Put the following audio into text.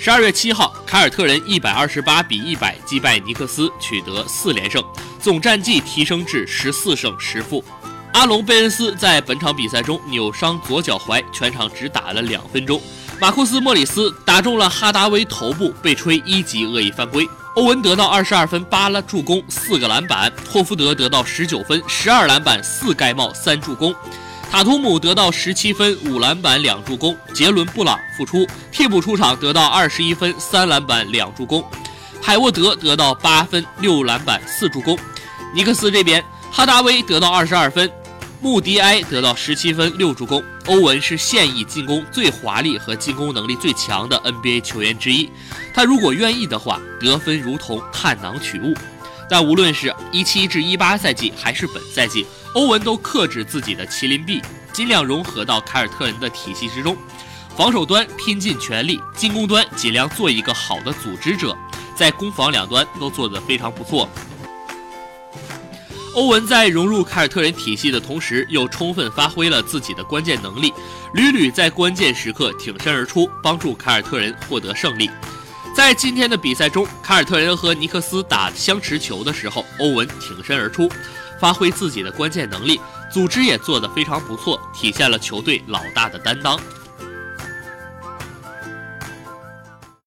十二月七号，凯尔特人一百二十八比一百击败尼克斯，取得四连胜，总战绩提升至十四胜十负。阿隆贝恩斯在本场比赛中扭伤左脚踝，全场只打了两分钟。马库斯·莫里斯打中了哈达威头部，被吹一级恶意犯规。欧文得到二十二分、八拉助攻、四个篮板；霍福德得到十九分、十二篮板、四盖帽、三助攻；塔图姆得到十七分、五篮板、两助攻；杰伦·布朗复出替补出场，得到二十一分、三篮板、两助攻；海沃德得到八分、六篮板、四助攻。尼克斯这边，哈达威得到二十二分。穆迪埃得到十七分六助攻。欧文是现役进攻最华丽和进攻能力最强的 NBA 球员之一。他如果愿意的话，得分如同探囊取物。但无论是一七至一八赛季还是本赛季，欧文都克制自己的麒麟臂，尽量融合到凯尔特人的体系之中。防守端拼尽全力，进攻端尽量做一个好的组织者，在攻防两端都做得非常不错。欧文在融入凯尔特人体系的同时，又充分发挥了自己的关键能力，屡屡在关键时刻挺身而出，帮助凯尔特人获得胜利。在今天的比赛中，凯尔特人和尼克斯打相持球的时候，欧文挺身而出，发挥自己的关键能力，组织也做得非常不错，体现了球队老大的担当。